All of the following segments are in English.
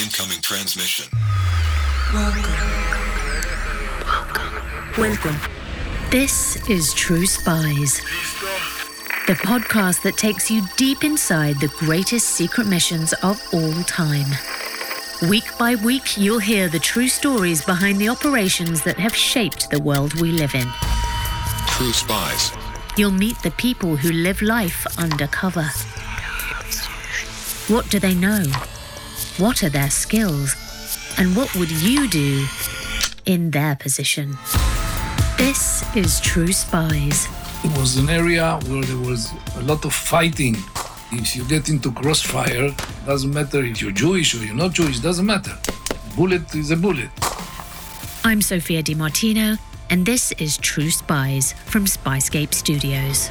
Incoming transmission. Welcome. Welcome. This is True Spies, the podcast that takes you deep inside the greatest secret missions of all time. Week by week, you'll hear the true stories behind the operations that have shaped the world we live in. True Spies. You'll meet the people who live life undercover. What do they know? What are their skills? And what would you do in their position? This is True Spies. It was an area where there was a lot of fighting. If you get into crossfire, doesn't matter if you're Jewish or you're not Jewish, doesn't matter. Bullet is a bullet. I'm Sophia Di Martino, and this is True Spies from Spyscape Studios.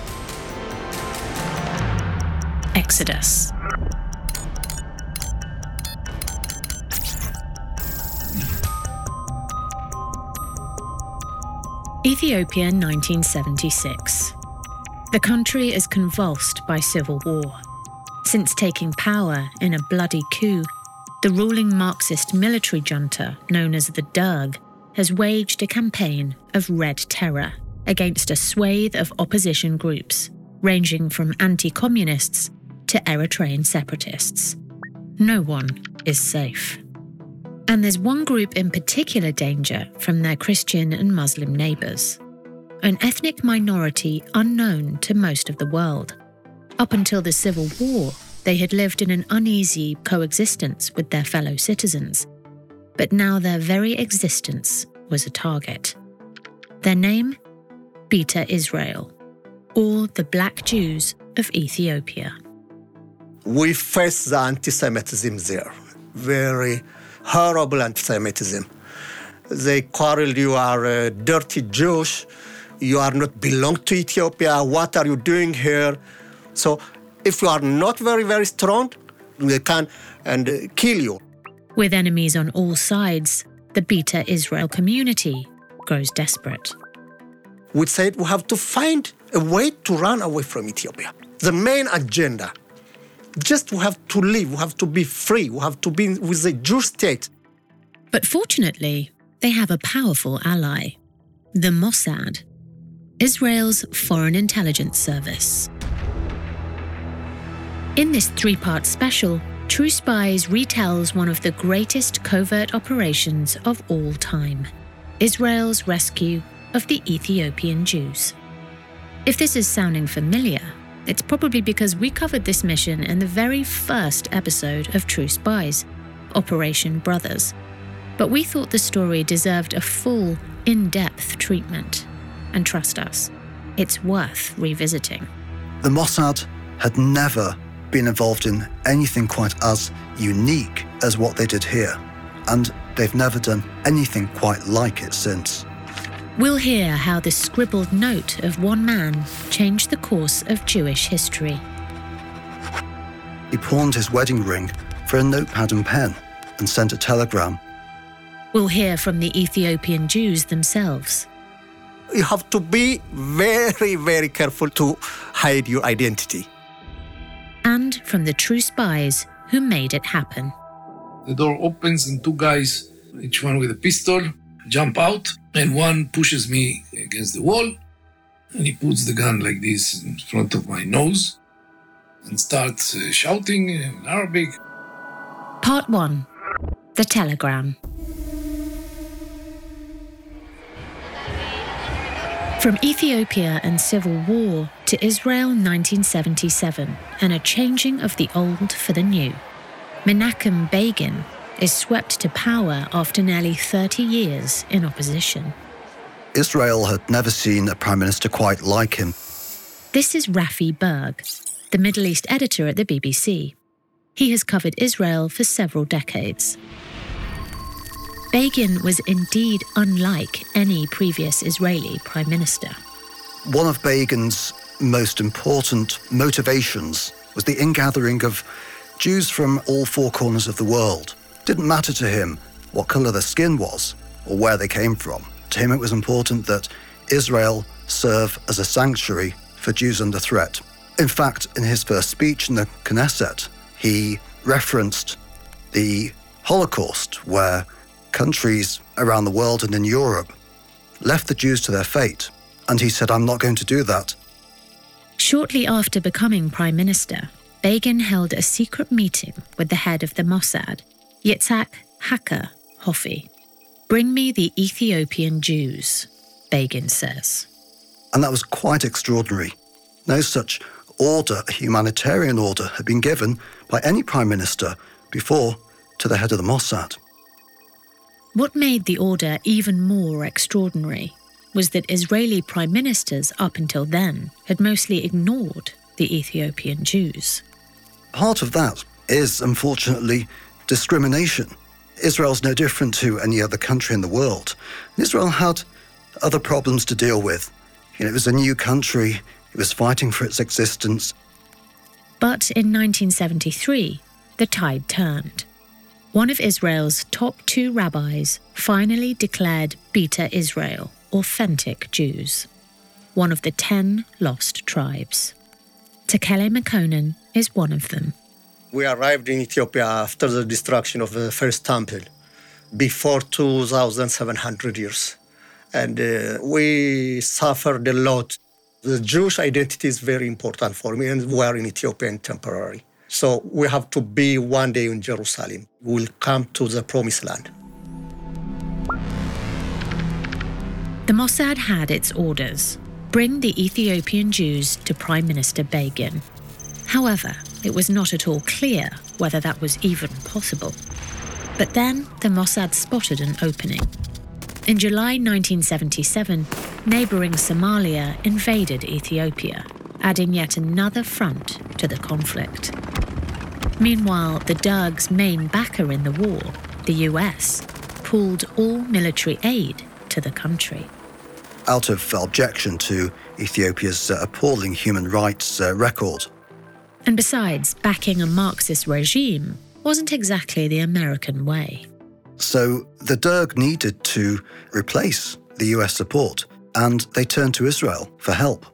Exodus. Ethiopia 1976. The country is convulsed by civil war. Since taking power in a bloody coup, the ruling Marxist military junta, known as the Derg, has waged a campaign of red terror against a swathe of opposition groups, ranging from anti communists to Eritrean separatists. No one is safe. And there's one group in particular danger from their Christian and Muslim neighbours. An ethnic minority unknown to most of the world. Up until the Civil War, they had lived in an uneasy coexistence with their fellow citizens. But now their very existence was a target. Their name? Beta Israel, or the Black Jews of Ethiopia. we face the anti-Semitism there. Very horrible anti-Semitism. They quarrel, you are a dirty Jewish, you are not belong to Ethiopia, what are you doing here? So if you are not very, very strong, they can and uh, kill you. With enemies on all sides, the Beta Israel community grows desperate. We said we have to find a way to run away from Ethiopia. The main agenda, just we have to live, we have to be free, we have to be with the Jewish state. But fortunately, they have a powerful ally the Mossad, Israel's foreign intelligence service. In this three part special, True Spies retells one of the greatest covert operations of all time Israel's rescue of the Ethiopian Jews. If this is sounding familiar, it's probably because we covered this mission in the very first episode of True Spies, Operation Brothers. But we thought the story deserved a full, in depth treatment. And trust us, it's worth revisiting. The Mossad had never been involved in anything quite as unique as what they did here, and they've never done anything quite like it since. We'll hear how the scribbled note of one man changed the course of Jewish history. He pawned his wedding ring for a notepad and pen and sent a telegram. We'll hear from the Ethiopian Jews themselves. You have to be very, very careful to hide your identity. and from the true spies who made it happen. The door opens and two guys, each one with a pistol, jump out, and one pushes me against the wall, and he puts the gun like this in front of my nose and starts uh, shouting in Arabic. Part 1 The Telegram. From Ethiopia and civil war to Israel 1977 and a changing of the old for the new. Menachem Begin is swept to power after nearly 30 years in opposition. Israel had never seen a prime minister quite like him. This is Raffi Berg, the Middle East editor at the BBC. He has covered Israel for several decades. Begin was indeed unlike any previous Israeli prime minister. One of Begin's most important motivations was the ingathering of Jews from all four corners of the world. Didn't matter to him what colour their skin was or where they came from. To him, it was important that Israel serve as a sanctuary for Jews under threat. In fact, in his first speech in the Knesset, he referenced the Holocaust, where countries around the world and in Europe left the Jews to their fate. And he said, I'm not going to do that. Shortly after becoming Prime Minister, Begin held a secret meeting with the head of the Mossad, Yitzhak Haka Hoffi. Bring me the Ethiopian Jews, Begin says. And that was quite extraordinary. No such order, a humanitarian order, had been given by any prime minister before to the head of the Mossad. What made the order even more extraordinary was that Israeli prime ministers up until then had mostly ignored the Ethiopian Jews. Part of that is, unfortunately, discrimination. Israel's no different to any other country in the world. Israel had other problems to deal with. You know, it was a new country, it was fighting for its existence. But in 1973, the tide turned. One of Israel's top two rabbis finally declared Beta Israel authentic Jews, one of the ten lost tribes. Takele Mekonen is one of them. We arrived in Ethiopia after the destruction of the first temple, before 2,700 years. And uh, we suffered a lot. The Jewish identity is very important for me, and we are in Ethiopia temporary. So we have to be one day in Jerusalem. We'll come to the promised land. The Mossad had its orders bring the Ethiopian Jews to Prime Minister Begin. However, it was not at all clear whether that was even possible. But then the Mossad spotted an opening. In July 1977, neighbouring Somalia invaded Ethiopia, adding yet another front to the conflict. Meanwhile, the Derg's main backer in the war, the US, pulled all military aid to the country. Out of objection to Ethiopia's uh, appalling human rights uh, record. And besides, backing a Marxist regime wasn't exactly the American way. So the Derg needed to replace the US support, and they turned to Israel for help.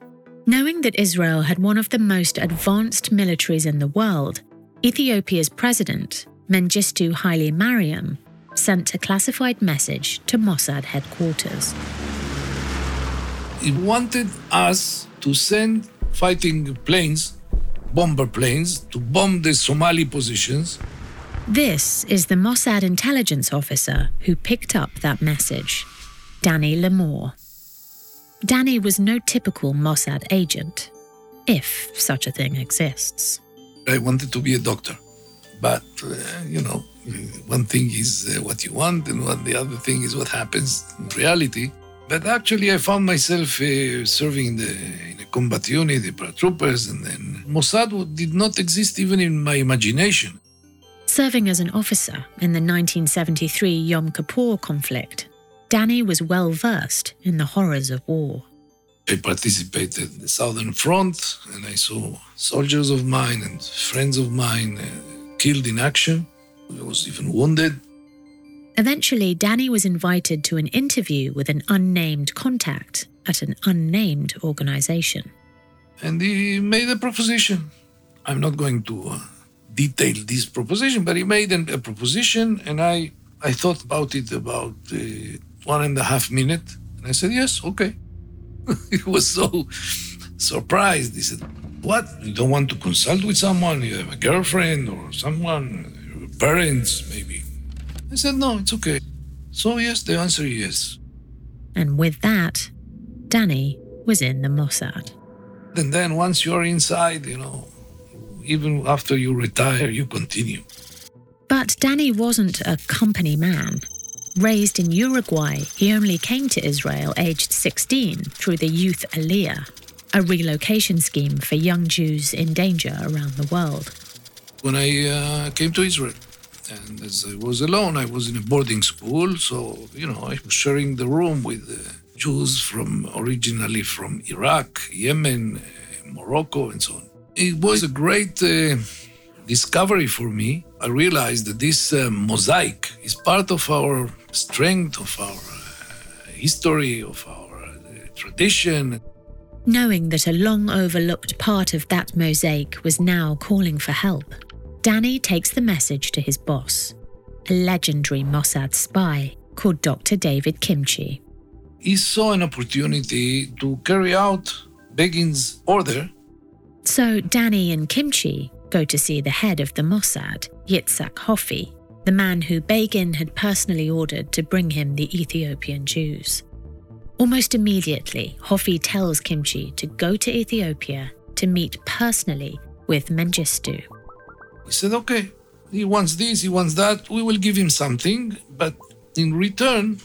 Knowing that Israel had one of the most advanced militaries in the world, Ethiopia's president, Mengistu Haile Mariam, sent a classified message to Mossad headquarters. He wanted us to send fighting planes, bomber planes, to bomb the Somali positions. This is the Mossad intelligence officer who picked up that message, Danny Limor. Danny was no typical Mossad agent, if such a thing exists. I wanted to be a doctor, but uh, you know, one thing is uh, what you want, and what the other thing is what happens in reality. But actually, I found myself uh, serving in, the, in a combat unit, the paratroopers, and then Mossad did not exist even in my imagination. Serving as an officer in the 1973 Yom Kippur conflict, Danny was well versed in the horrors of war. I participated in the Southern Front, and I saw soldiers of mine and friends of mine uh, killed in action. I was even wounded. Eventually, Danny was invited to an interview with an unnamed contact at an unnamed organization. And he made a proposition. I'm not going to uh, detail this proposition, but he made an, a proposition, and I, I thought about it about uh, one and a half minute, and I said, yes, okay. he was so surprised. He said, what? You don't want to consult with someone? You have a girlfriend or someone, parents, maybe. I said, no, it's okay. So, yes, the answer is yes. And with that, Danny was in the Mossad. And then once you're inside, you know, even after you retire, you continue. But Danny wasn't a company man. Raised in Uruguay, he only came to Israel aged 16 through the Youth Aliyah, a relocation scheme for young Jews in danger around the world. When I uh, came to Israel, and as I was alone, I was in a boarding school, so you know I was sharing the room with Jews from originally from Iraq, Yemen, Morocco, and so on. It was a great uh, discovery for me. I realized that this uh, mosaic is part of our strength, of our uh, history, of our uh, tradition. Knowing that a long overlooked part of that mosaic was now calling for help, Danny takes the message to his boss. a legendary Mossad spy called Dr. David Kimche. He saw an opportunity to carry out Begin's order. So Danny and Kimche go to see the head of the Mossad, Yitzhak Hoffi, the man who Begin had personally ordered to bring him the Ethiopian Jews. Almost immediately, Hoffi tells Kimche to go to Ethiopia to meet personally with Mengistu. He said, okay, he wants this, he wants that, we will give him something, but in return,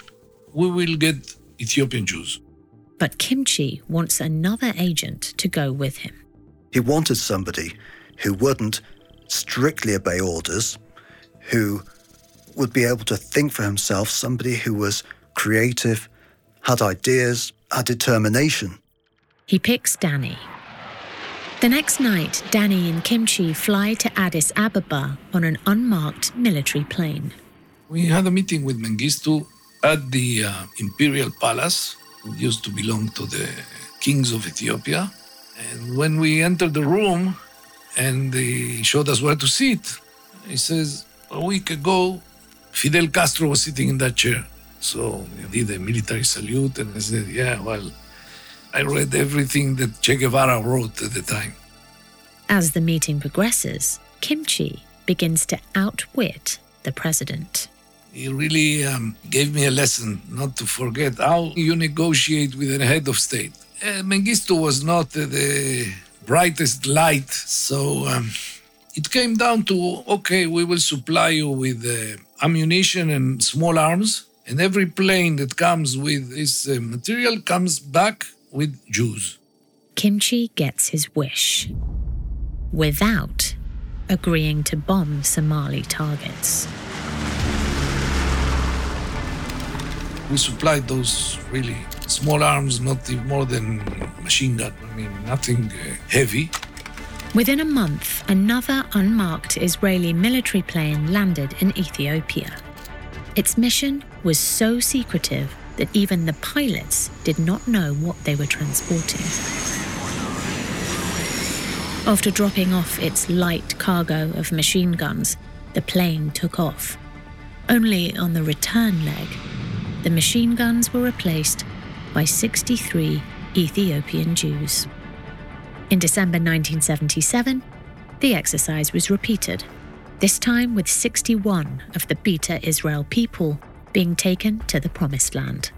we will get Ethiopian Jews. But Kimche wants another agent to go with him. He wanted somebody who wouldn't strictly obey orders, who would be able to think for himself, somebody who was creative, had ideas, had determination. He picks Danny. The next night, Danny and Kimche fly to Addis Ababa on an unmarked military plane. We had a meeting with Mengistu at the uh, Imperial Palace, it used to belong to the kings of Ethiopia. And when we entered the room and he showed us where to sit, he says, A week ago, Fidel Castro was sitting in that chair. So he did a military salute and I said, Yeah, well, I read everything that Che Guevara wrote at the time. As the meeting progresses, Kimche begins to outwit the president. He really um, gave me a lesson not to forget how you negotiate with a head of state. Uh, Mengistu was not uh, the brightest light, so um, it came down to okay, we will supply you with uh, ammunition and small arms, and every plane that comes with this uh, material comes back with Jews. Kimche gets his wish without agreeing to bomb Somali targets. We supplied those really small arms, not even more than machine gun. I mean, nothing uh, heavy. Within a month, another unmarked Israeli military plane landed in Ethiopia. Its mission was so secretive that even the pilots did not know what they were transporting. After dropping off its light cargo of machine guns, the plane took off. Only on the return leg, the machine guns were replaced by 63 Ethiopian Jews. In December 1977, the exercise was repeated, this time with 61 of the Beta Israel people being taken to the Promised Land.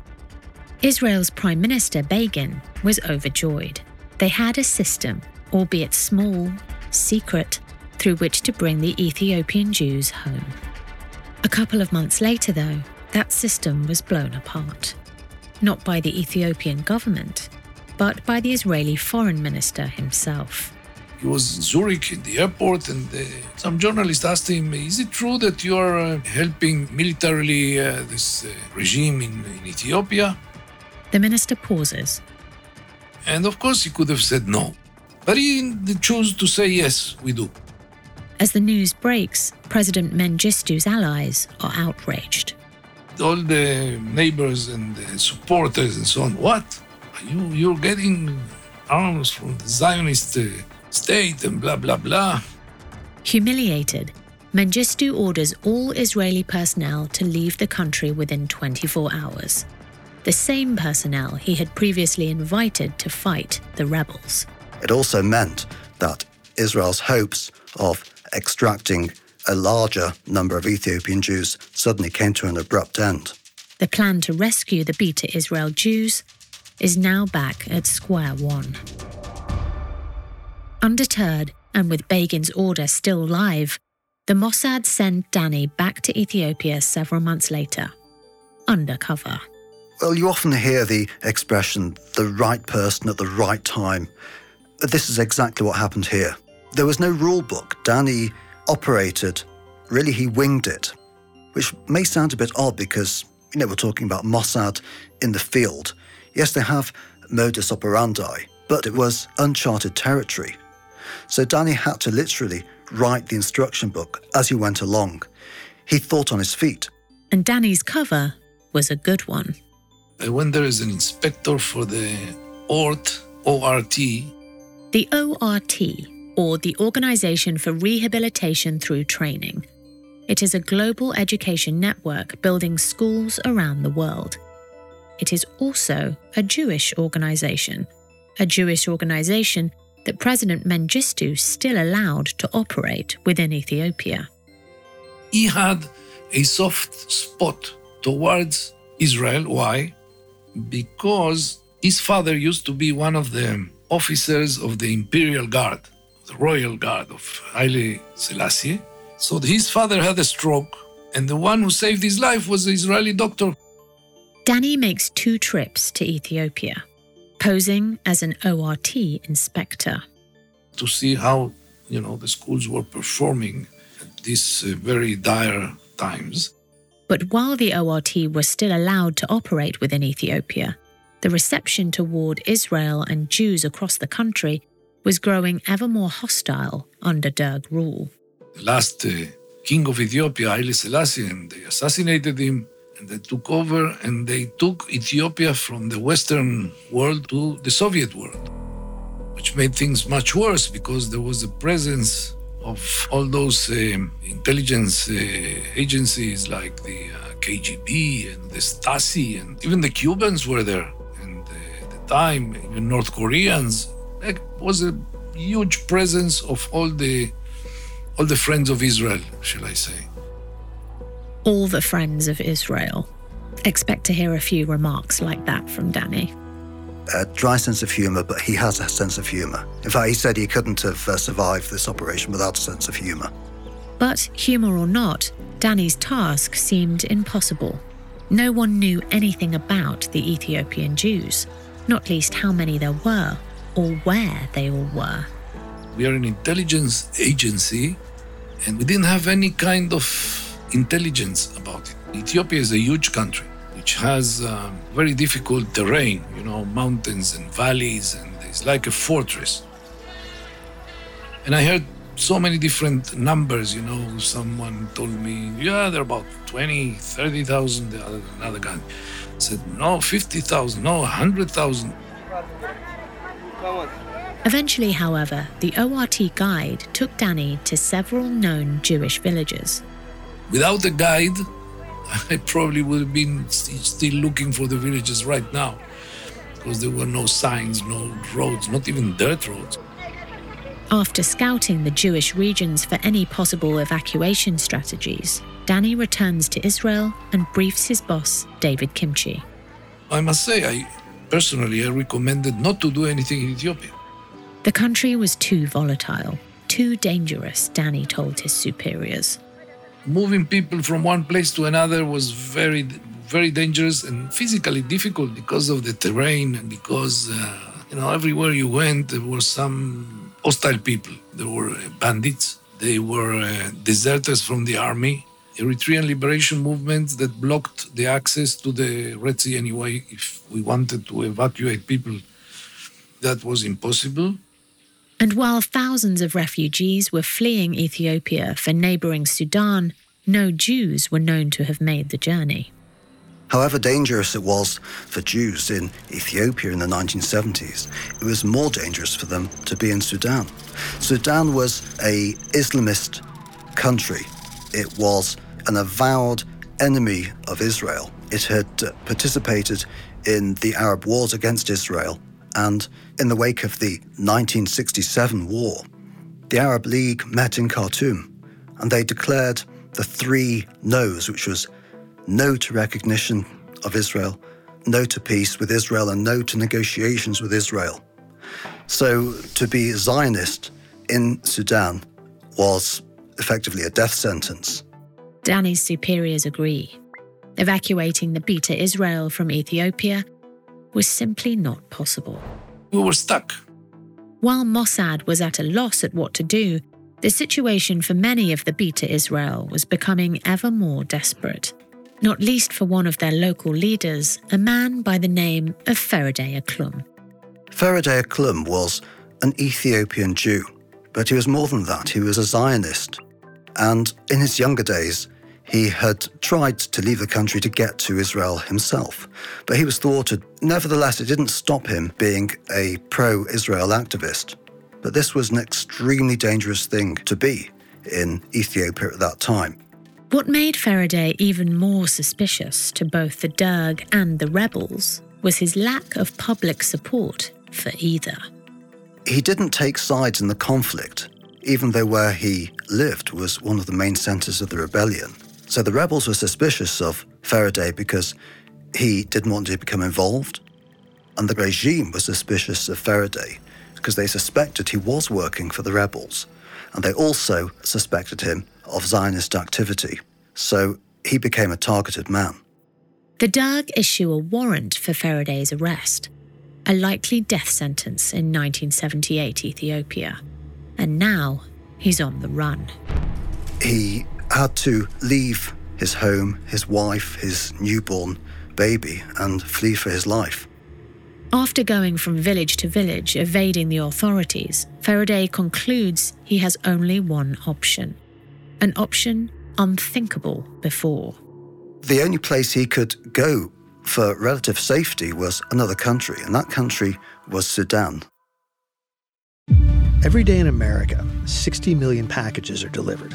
Israel's Prime Minister Begin was overjoyed. They had a system, albeit small, secret, through which to bring the Ethiopian Jews home. A couple of months later, though, that system was blown apart. Not by the Ethiopian government, but by the Israeli foreign minister himself. He was in Zurich in the airport, and uh, some journalist asked him, Is it true that you are uh, helping militarily uh, this uh, regime in, in Ethiopia? The minister pauses. And of course, he could have said no. But he chose to say, Yes, we do. As the news breaks, President Mengistu's allies are outraged. All the neighbors and the supporters and so on, what? You, you're getting arms from the Zionist uh, state and blah, blah, blah. Humiliated, Mengistu orders all Israeli personnel to leave the country within 24 hours. The same personnel he had previously invited to fight the rebels. It also meant that Israel's hopes of extracting a larger number of Ethiopian Jews suddenly came to an abrupt end. The plan to rescue the Beta Israel Jews is now back at square one. Undeterred, and with Begin's order still live, the Mossad sent Danny back to Ethiopia several months later, undercover. Well, you often hear the expression, the right person at the right time. This is exactly what happened here. There was no rule book. Danny operated, really, he winged it, which may sound a bit odd because, you know, we're talking about Mossad in the field. Yes, they have modus operandi, but it was uncharted territory. So Danny had to literally write the instruction book as he went along. He thought on his feet. And Danny's cover was a good one. Uh, when there is an inspector for the ORT, ORT, The ORT, or the Organization for Rehabilitation Through Training, It is a global education network building schools around the world. It is also a Jewish organization, a Jewish organization that President Mengistu still allowed to operate within Ethiopia. He had a soft spot towards Israel. Why? Because his father used to be one of the officers of the Imperial Guard, the Royal Guard of Haile Selassie. So his father had a stroke, and the one who saved his life was the Israeli doctor. Danny makes two trips to Ethiopia, posing as an ORT inspector. To see how, you know, the schools were performing at these uh, very dire times. But while the ORT was still allowed to operate within Ethiopia, the reception toward Israel and Jews across the country was growing ever more hostile under Derg rule the last uh, king of Ethiopia, Haile Selassie, and they assassinated him. They took over and they took Ethiopia from the Western world to the Soviet world, which made things much worse because there was a presence of all those um, intelligence uh, agencies like the uh, KGB and the Stasi, and even the Cubans were there. And uh, at the time, even North Koreans. there was a huge presence of all the all the friends of Israel, shall I say. All the friends of Israel. Expect to hear a few remarks like that from Danny. A dry sense of humour, but he has a sense of humour. In fact, he said he couldn't have uh, survived this operation without a sense of humour. But, humour or not, Danny's task seemed impossible. No one knew anything about the Ethiopian Jews, not least how many there were or where they all were. We are an intelligence agency and we didn't have any kind of intelligence about it. Ethiopia is a huge country which has um, very difficult terrain, you know, mountains and valleys, and it's like a fortress. And I heard so many different numbers, you know. Someone told me, yeah, there are about 20, 30,000. The other, another guy said, no, 50,000, no, 100,000. Eventually, however, the ORT guide took Danny to several known Jewish villages. Without a guide, I probably would have been still looking for the villages right now because there were no signs, no roads, not even dirt roads. After scouting the Jewish regions for any possible evacuation strategies, Danny returns to Israel and briefs his boss, David Kimche. I must say, I personally I recommended not to do anything in Ethiopia. The country was too volatile, too dangerous, Danny told his superiors. Moving people from one place to another was very, very dangerous and physically difficult because of the terrain and because, uh, you know, everywhere you went, there were some hostile people. There were bandits, they were uh, deserters from the army, Eritrean liberation movements that blocked the access to the Red Sea anyway. If we wanted to evacuate people, that was impossible. And while thousands of refugees were fleeing Ethiopia for neighbouring Sudan, no Jews were known to have made the journey. However dangerous it was for Jews in Ethiopia in the 1970s, it was more dangerous for them to be in Sudan. Sudan was a Islamist country. It was an avowed enemy of Israel. It had participated in the Arab wars against Israel and in the wake of the 1967 war, the Arab League met in Khartoum and they declared the three no's, which was no to recognition of Israel, no to peace with Israel, and no to negotiations with Israel. So to be Zionist in Sudan was effectively a death sentence. Danny's superiors agree. Evacuating the Beta Israel from Ethiopia was simply not possible. We were stuck. While Mossad was at a loss at what to do, the situation for many of the Beta Israel was becoming ever more desperate, not least for one of their local leaders, a man by the name of Ferede Aklum. Ferede Aklum was an Ethiopian Jew, but he was more than that. He was a Zionist. And in his younger days, he had tried to leave the country to get to Israel himself, but he was thwarted. Nevertheless, it didn't stop him being a pro Israel activist. But this was an extremely dangerous thing to be in Ethiopia at that time. What made Ferede even more suspicious to both the Derg and the rebels was his lack of public support for either. He didn't take sides in the conflict, even though where he lived was one of the main centres of the rebellion. So the rebels were suspicious of Ferede because he didn't want to become involved, and the regime was suspicious of Ferede because they suspected he was working for the rebels, and they also suspected him of Zionist activity. So he became a targeted man. The Derg issue a warrant for Ferede's arrest, a likely death sentence in 1978 Ethiopia. And now he's on the run. He had to leave his home, his wife, his newborn baby, and flee for his life. After going from village to village evading the authorities, Ferede concludes he has only one option an option unthinkable before. The only place he could go for relative safety was another country, and that country was Sudan. Every day in America, 60 million packages are delivered,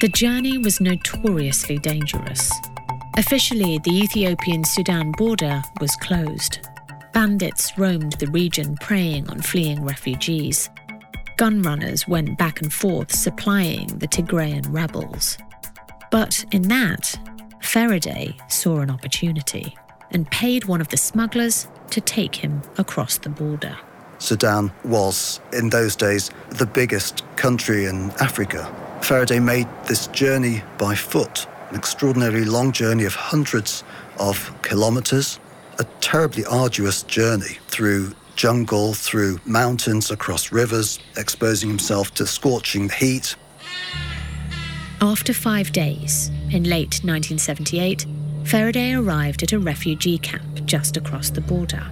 The journey was notoriously dangerous. Officially, the Ethiopian Sudan border was closed. Bandits roamed the region preying on fleeing refugees. Gun runners went back and forth supplying the Tigrayan rebels. But in that, Ferede saw an opportunity and paid one of the smugglers to take him across the border. Sudan was, in those days, the biggest country in Africa. Ferede made this journey by foot, an extraordinarily long journey of hundreds of kilometers, a terribly arduous journey through jungle, through mountains, across rivers, exposing himself to scorching heat. After five days, in late 1978, Ferede arrived at a refugee camp just across the border.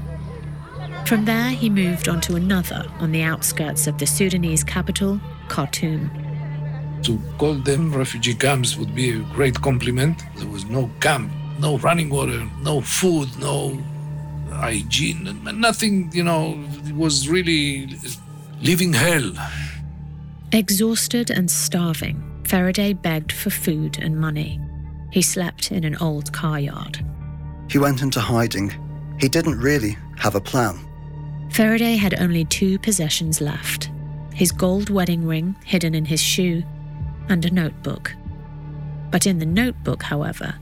From there, he moved on to another on the outskirts of the Sudanese capital, Khartoum. To call them refugee camps would be a great compliment. There was no camp, no running water, no food, no hygiene, nothing, you know, it was really living hell. Exhausted and starving, Ferede begged for food and money. He slept in an old car yard. He went into hiding. He didn't really have a plan. Ferede had only two possessions left his gold wedding ring hidden in his shoe, and a notebook. But in the notebook, however,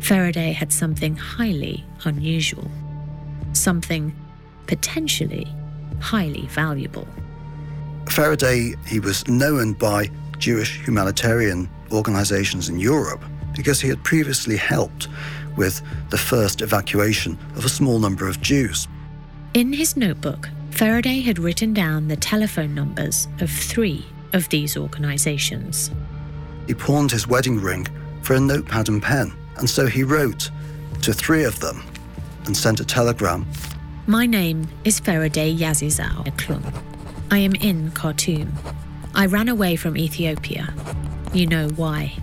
Ferede had something highly unusual. Something potentially highly valuable. Ferede, he was known by Jewish humanitarian organizations in Europe because he had previously helped with the first evacuation of a small number of Jews. In his notebook, Ferede had written down the telephone numbers of three of these organizations. He pawned his wedding ring for a notepad and pen, and so he wrote to three of them and sent a telegram. My name is Ferede Yazizao Aklum. I am in Khartoum. I ran away from Ethiopia. You know why.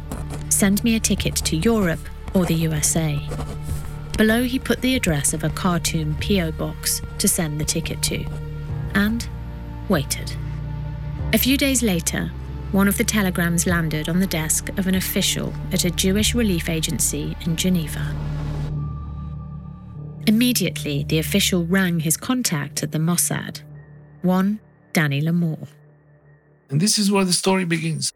Send me a ticket to Europe or the USA. Below, he put the address of a Khartoum P.O. box to send the ticket to, and waited. A few days later, one of the telegrams landed on the desk of an official at a Jewish relief agency in Geneva. Immediately, the official rang his contact at the Mossad, one Danny Limor. And this is where the story begins.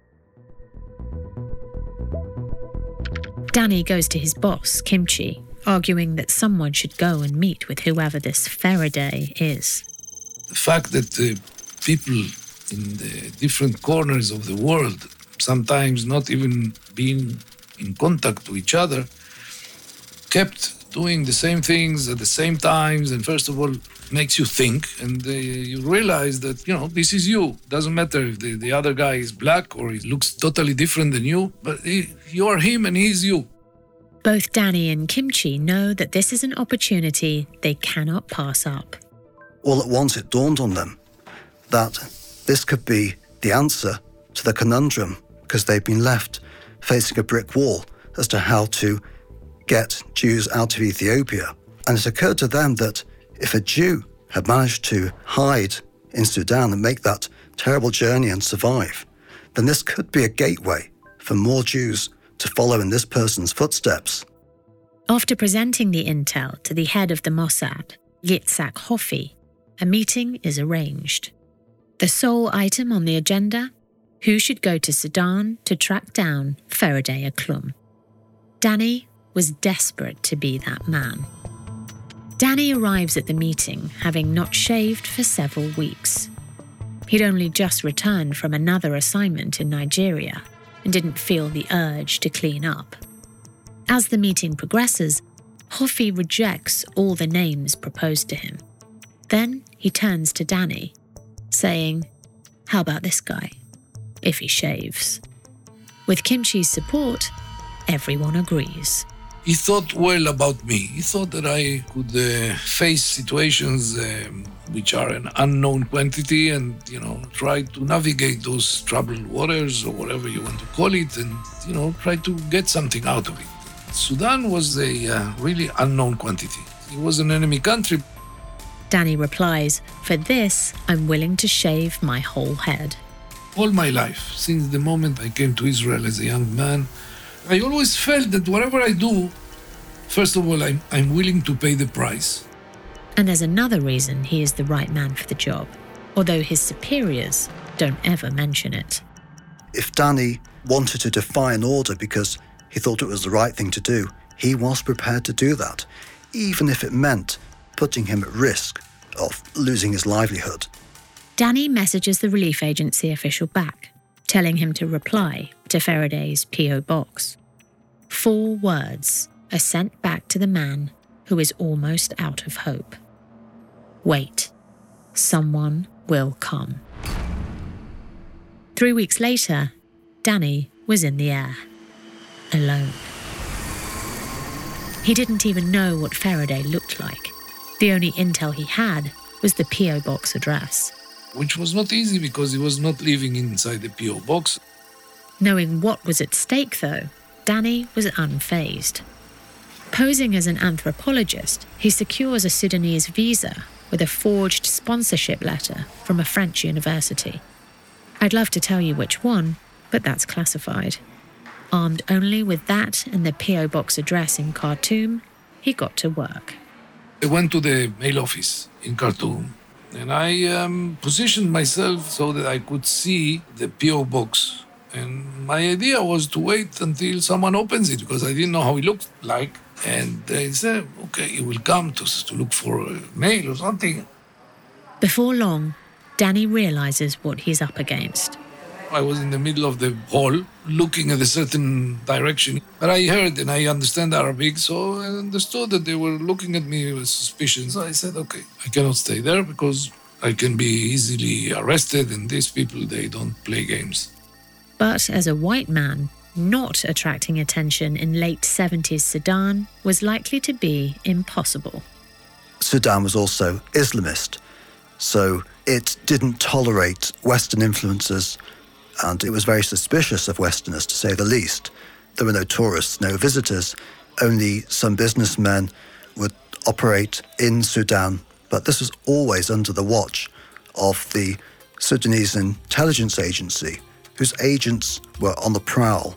Danny goes to his boss, Kimche, arguing that someone should go and meet with whoever this Ferede is. The fact that uh, people in the different corners of the world, sometimes not even being in contact with each other, kept doing the same things at the same times. And first of all, makes you think, and uh, you realize that you know this is you. Doesn't matter if the, the other guy is black or he looks totally different than you, but he, you are him and he's you. Both Danny and Kimche know that this is an opportunity they cannot pass up. All at once, it dawned on them that this could be the answer to the conundrum because they've been left facing a brick wall as to how to get Jews out of Ethiopia. And it occurred to them that if a Jew had managed to hide in Sudan and make that terrible journey and survive, then this could be a gateway for more Jews to follow in this person's footsteps. After presenting the intel to the head of the Mossad, Yitzhak Hoffi, a meeting is arranged. The sole item on the agenda who should go to Sudan to track down Ferede Aklum. Danny was desperate to be that man. Danny arrives at the meeting having not shaved for several weeks. He'd only just returned from another assignment in Nigeria and didn't feel the urge to clean up. As the meeting progresses, Hoffi rejects all the names proposed to him. Then he turns to Danny, saying, How about this guy? If he shaves. With Kimche's support, everyone agrees. He thought well about me. He thought that I could uh, face situations um, which are an unknown quantity and, you know, try to navigate those troubled waters or whatever you want to call it and, you know, try to get something out of it. Sudan was a uh, really unknown quantity. It was an enemy country. Danny replies, For this, I'm willing to shave my whole head. All my life, since the moment I came to Israel as a young man, I always felt that whatever I do, first of all, I'm, I'm willing to pay the price. And there's another reason he is the right man for the job, although his superiors don't ever mention it. If Danny wanted to defy an order because he thought it was the right thing to do, he was prepared to do that, even if it meant putting him at risk of losing his livelihood. Danny messages the relief agency official back, telling him to reply to Ferede's P.O. box. Four words are sent back to the man who is almost out of hope. Wait, someone will come. Three weeks later, Danny was in the air, alone. He didn't even know what Ferede looked like. The only intel he had was the P.O. box address. Which was not easy because he was not living inside the P.O. box. Knowing what was at stake, though, Danny was unfazed. Posing as an anthropologist, he secures a Sudanese visa with a forged sponsorship letter from a French university. I'd love to tell you which one, but that's classified. Armed only with that and the P.O. box address in Khartoum, he got to work. I went to the mail office in Khartoum and I um, positioned myself so that I could see the P.O. box. And my idea was to wait until someone opens it because I didn't know how it looked like. And they said, okay, he will come to, to look for mail or something. Before long, Danny realizes what he's up against. I was in the middle of the hall looking at a certain direction. But I heard and I understand Arabic, so I understood that they were looking at me with suspicion. So I said, okay, I cannot stay there because I can be easily arrested, and these people, they don't play games. But as a white man, not attracting attention in late 70s Sudan was likely to be impossible. Sudan was also Islamist, so it didn't tolerate Western influences and it was very suspicious of Westerners, to say the least. There were no tourists, no visitors, only some businessmen would operate in Sudan, but this was always under the watch of the Sudanese intelligence agency, whose agents were on the prowl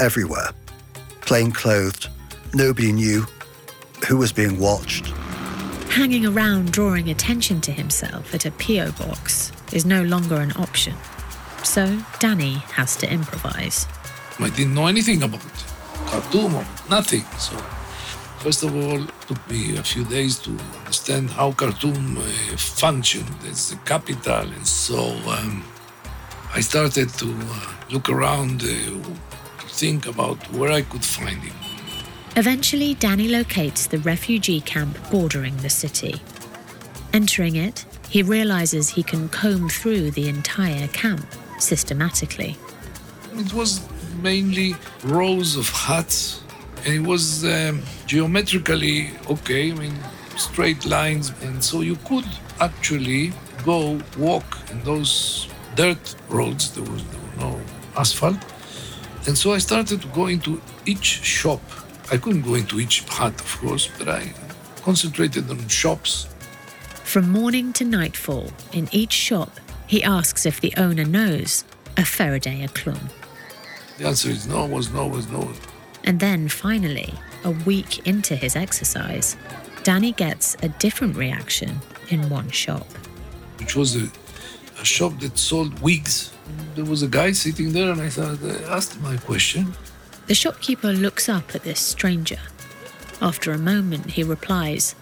everywhere, plain clothed. Nobody knew who was being watched. Hanging around drawing attention to himself at a P.O. box is no longer an option. So Danny has to improvise. I didn't know anything about Khartoum or nothing. So first of all, it took me a few days to understand how Khartoum uh, functioned as the capital. And so um, I started to uh, look around uh, to think about where I could find him. Eventually, Danny locates the refugee camp bordering the city. Entering it, he realizes he can comb through the entire camp systematically. It was mainly rows of huts, and it was um, geometrically okay. I mean, straight lines, and so you could actually go walk in those dirt roads. There was, there was no asphalt, and so I started to go into each shop. I couldn't go into each hut, of course, but I concentrated on shops. From morning to nightfall, in each shop, he asks if the owner knows a Ferede Aklum. The answer is no, was no, was no. And then finally, a week into his exercise, Danny gets a different reaction in one shop. which was a, a shop that sold wigs. There was a guy sitting there, and I thought, I asked him a question. The shopkeeper looks up at this stranger. After a moment, he replies,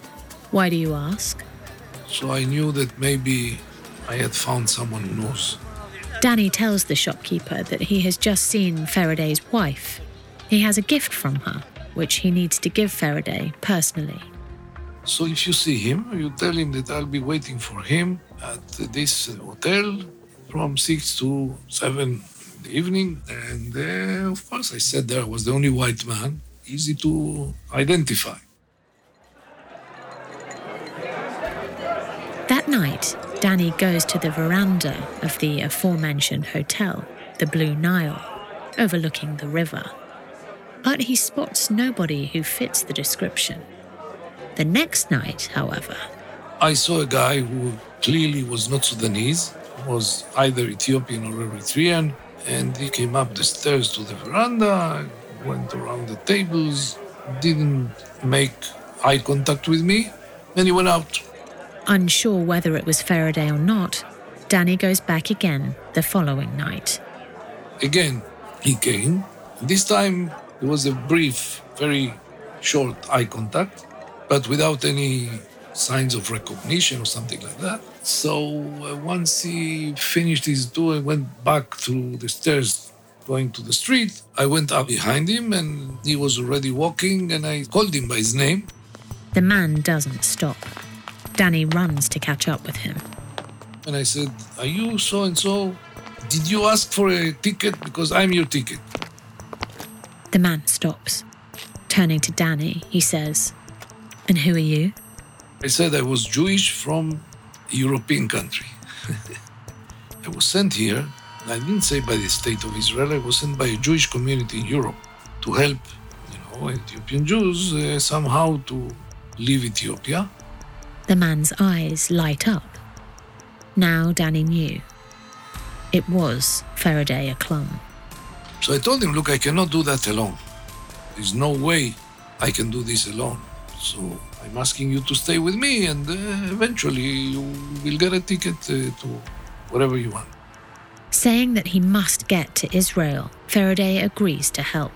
Why do you ask? So I knew that maybe I had found someone who knows. Danny tells the shopkeeper that he has just seen Ferede's wife. He has a gift from her, which he needs to give Ferede personally. So if you see him, you tell him that I'll be waiting for him at this hotel from 6 to 7 in the evening. And uh, of course, I said there I was the only white man, easy to identify. That night, Danny goes to the veranda of the aforementioned hotel, the Blue Nile, overlooking the river. But he spots nobody who fits the description. The next night, however, I saw a guy who clearly was not Sudanese, was either Ethiopian or Eritrean, and he came up the stairs to the veranda, went around the tables, didn't make eye contact with me, and he went out. Unsure whether it was Ferede or not, Danny goes back again the following night. Again, he came. This time it was a brief, very short eye contact, but without any signs of recognition or something like that. So uh, once he finished his tour and went back through the stairs going to the street, I went up behind him and he was already walking and I called him by his name. The man doesn't stop. Danny runs to catch up with him. And I said, Are you so and so? Did you ask for a ticket? Because I'm your ticket. The man stops. Turning to Danny, he says, And who are you? I said I was Jewish from a European country. I was sent here, I didn't say by the state of Israel, I was sent by a Jewish community in Europe to help, you know, Ethiopian Jews uh, somehow to leave Ethiopia. The man's eyes light up. Now Danny knew. It was Ferede Aklum. So I told him, look, I cannot do that alone. There's no way I can do this alone. So I'm asking you to stay with me, and uh, eventually you will get a ticket uh, to whatever you want. Saying that he must get to Israel, Ferede agrees to help.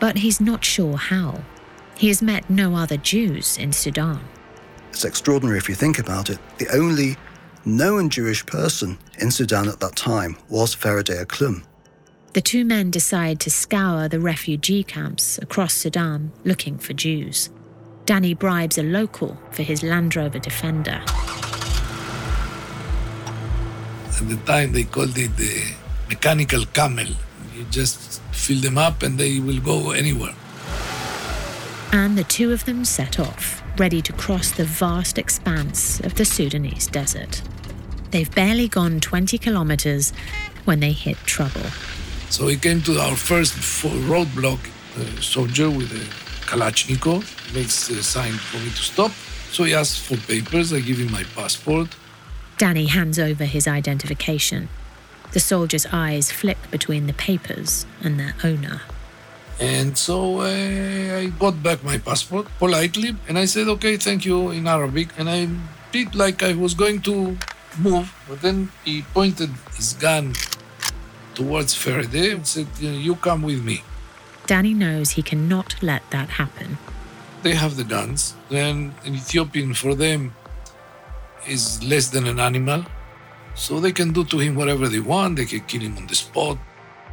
But he's not sure how. He has met no other Jews in Sudan. It's extraordinary if you think about it. The only known Jewish person in Sudan at that time was Ferede Aklum. The two men decide to scour the refugee camps across Sudan looking for Jews. Danny bribes a local for his Land Rover Defender. At the time, they called it the mechanical camel. You just fill them up and they will go anywhere. And the two of them set off, ready to cross the vast expanse of the Sudanese desert. They've barely gone 20 kilometers when they hit trouble. So we came to our first roadblock. A soldier with a Kalashnikov makes a sign for me to stop. So he asks for papers. I give him my passport. Danny hands over his identification. The soldier's eyes flick between the papers and their owner. And so uh, I got back my passport politely and I said, okay, thank you in Arabic. And I did like I was going to move, but then he pointed his gun towards Ferede and said, You come with me. Danny knows he cannot let that happen. They have the guns. Then an Ethiopian for them is less than an animal. So they can do to him whatever they want. They can kill him on the spot.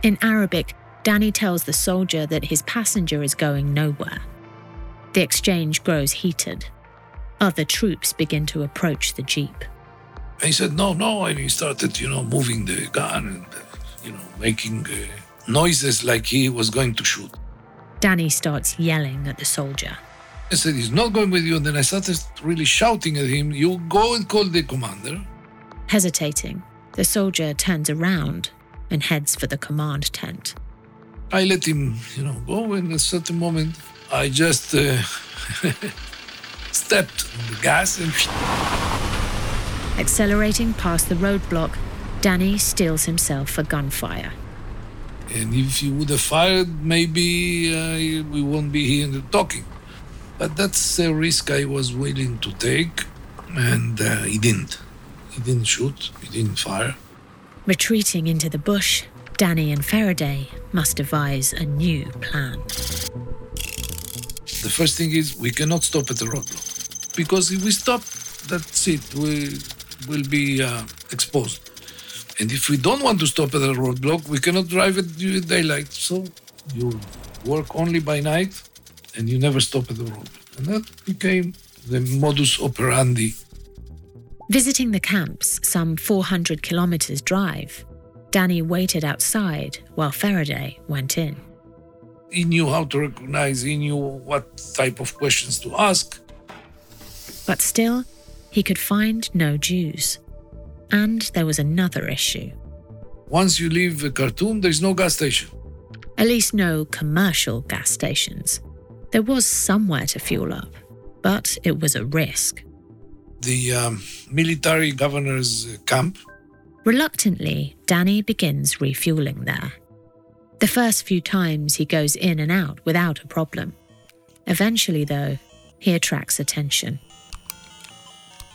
In Arabic, Danny tells the soldier that his passenger is going nowhere. The exchange grows heated. Other troops begin to approach the jeep. he said, no, no. And he started, you know, moving the gun and, uh, you know, making uh, noises like he was going to shoot. Danny starts yelling at the soldier. I said, he's not going with you. And then I started really shouting at him, you go and call the commander. Hesitating, the soldier turns around and heads for the command tent. I let him, you know, go. And at a certain moment, I just uh, stepped on the gas and Accelerating past the roadblock, Danny steels himself for gunfire. And if he would have fired, maybe uh, we won't be here talking. But that's a risk I was willing to take, and uh, he didn't. He didn't shoot, he didn't fire. Retreating into the bush, Danny and Ferede must devise a new plan. The first thing is we cannot stop at the roadblock. Because if we stop, that's it. We will be uh, exposed. And if we don't want to stop at the roadblock, we cannot drive at daylight. So you work only by night and you never stop at the roadblock. And that became the modus operandi. Visiting the camps, some 400 kilometers drive, Danny waited outside while Ferede went in. He knew how to recognize, he knew what type of questions to ask. But still, he could find no Jews. And there was another issue. Once you leave Khartoum, there's no gas station. At least no commercial gas stations. There was somewhere to fuel up, but it was a risk. The um, military governor's camp Reluctantly, Danny begins refueling there. The first few times he goes in and out without a problem. Eventually, though, he attracts attention.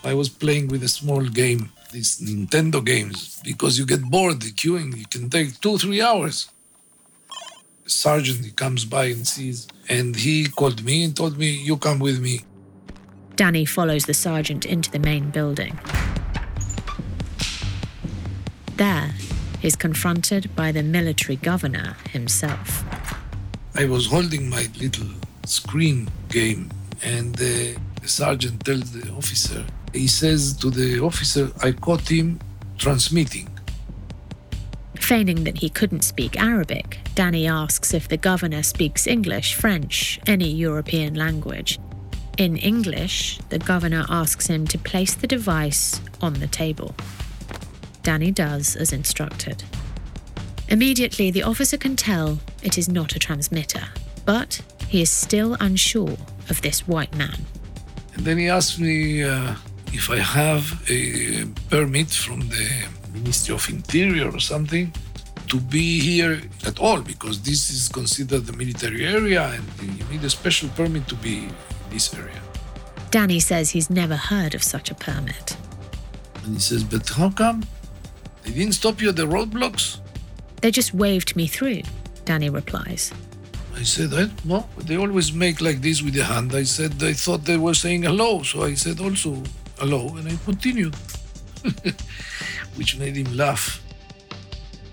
I was playing with a small game, these Nintendo games, because you get bored the queuing. You can take two, three hours. A sergeant he comes by and sees, and he called me and told me, "You come with me." Danny follows the sergeant into the main building. There, he's confronted by the military governor himself. I was holding my little screen game, and the sergeant tells the officer, he says to the officer, I caught him transmitting. Feigning that he couldn't speak Arabic, Danny asks if the governor speaks English, French, any European language. In English, the governor asks him to place the device on the table. Danny does as instructed. Immediately, the officer can tell it is not a transmitter, but he is still unsure of this white man. And then he asked me uh, if I have a permit from the Ministry of Interior or something to be here at all, because this is considered the military area and you need a special permit to be in this area. Danny says he's never heard of such a permit. And he says, But how come? They didn't stop you at the roadblocks? They just waved me through, Danny replies. I said, I don't. They always make like this with the hand. I said, I thought they were saying hello. So I said also hello and I continued, which made him laugh.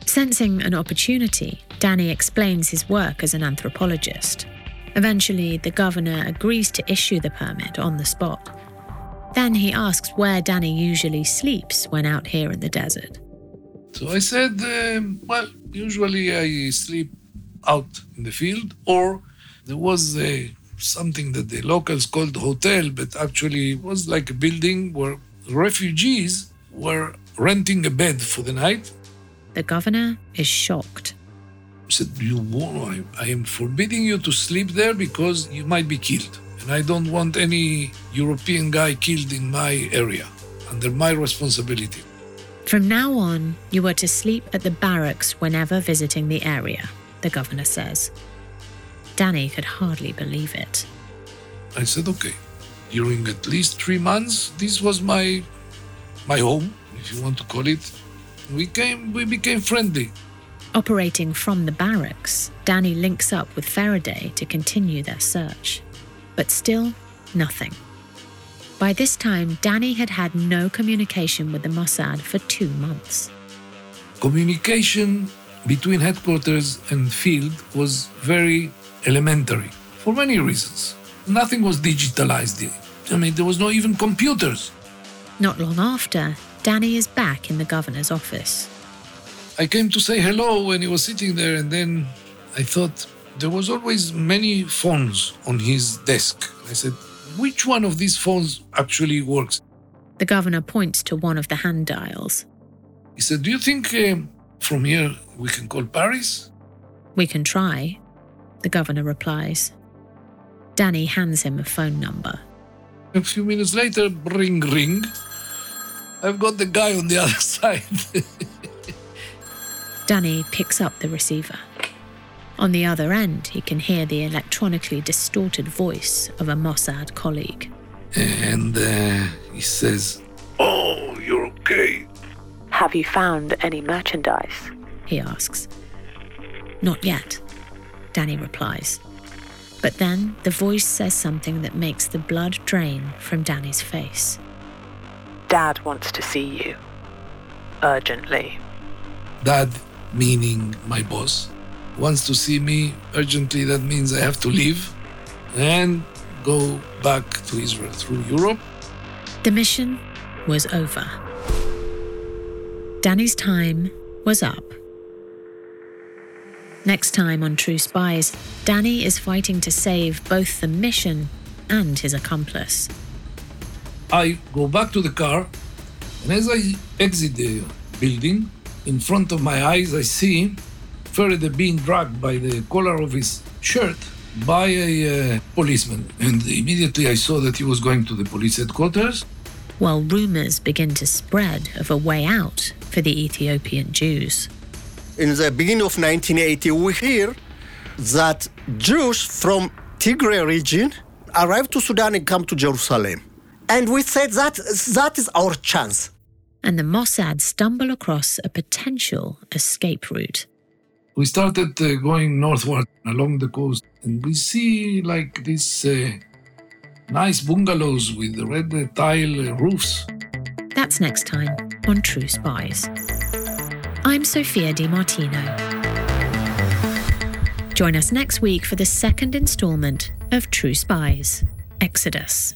Sensing an opportunity, Danny explains his work as an anthropologist. Eventually, the governor agrees to issue the permit on the spot. Then he asks where Danny usually sleeps when out here in the desert. So I said, um, well, usually I sleep out in the field, or there was a, something that the locals called hotel, but actually it was like a building where refugees were renting a bed for the night. The governor is shocked. I said, you I, I am forbidding you to sleep there because you might be killed. And I don't want any European guy killed in my area, under my responsibility. From now on, you are to sleep at the barracks whenever visiting the area, the governor says. Danny could hardly believe it. I said, okay. During at least three months, this was my my home, if you want to call it. We came we became friendly. Operating from the barracks, Danny links up with Ferede to continue their search. But still, nothing. By this time, Danny had had no communication with the Mossad for two months. Communication between headquarters and field was very elementary for many reasons. Nothing was digitalized I mean, there was no even computers. Not long after, Danny is back in the governor's office. I came to say hello when he was sitting there, and then I thought there was always many phones on his desk. I said, which one of these phones actually works? The governor points to one of the hand dials. He said, Do you think uh, from here we can call Paris? We can try, the governor replies. Danny hands him a phone number. A few minutes later, ring, ring. I've got the guy on the other side. Danny picks up the receiver. On the other end, he can hear the electronically distorted voice of a Mossad colleague. and uh, he says, Oh, you're okay. Have you found any merchandise? He asks. Not yet, Danny replies. But then the voice says something that makes the blood drain from Danny's face. Dad wants to see you. Urgently. Dad, meaning my boss, wants to see me urgently. That means I have to leave and go back to Israel through Europe. The mission was over. Danny's time was up. Next time on True Spies, Danny is fighting to save both the mission and his accomplice. I go back to the car, and as I exit the building, in front of my eyes, I see Ferede being dragged by the collar of his shirt by a uh, policeman. And immediately I saw that he was going to the police headquarters. While rumors begin to spread of a way out for the Ethiopian Jews. In the beginning of 1980, we hear that Jews from Tigray region arrived to Sudan and come to Jerusalem. And we said that that is our chance. And the Mossad stumble across a potential escape route. We started uh, going northward along the coast, and we see like these uh, nice bungalows with the red tile uh, roofs. That's next time on True Spies. I'm Sophia Di Martino. Join us next week for the second installment of True Spies Exodus.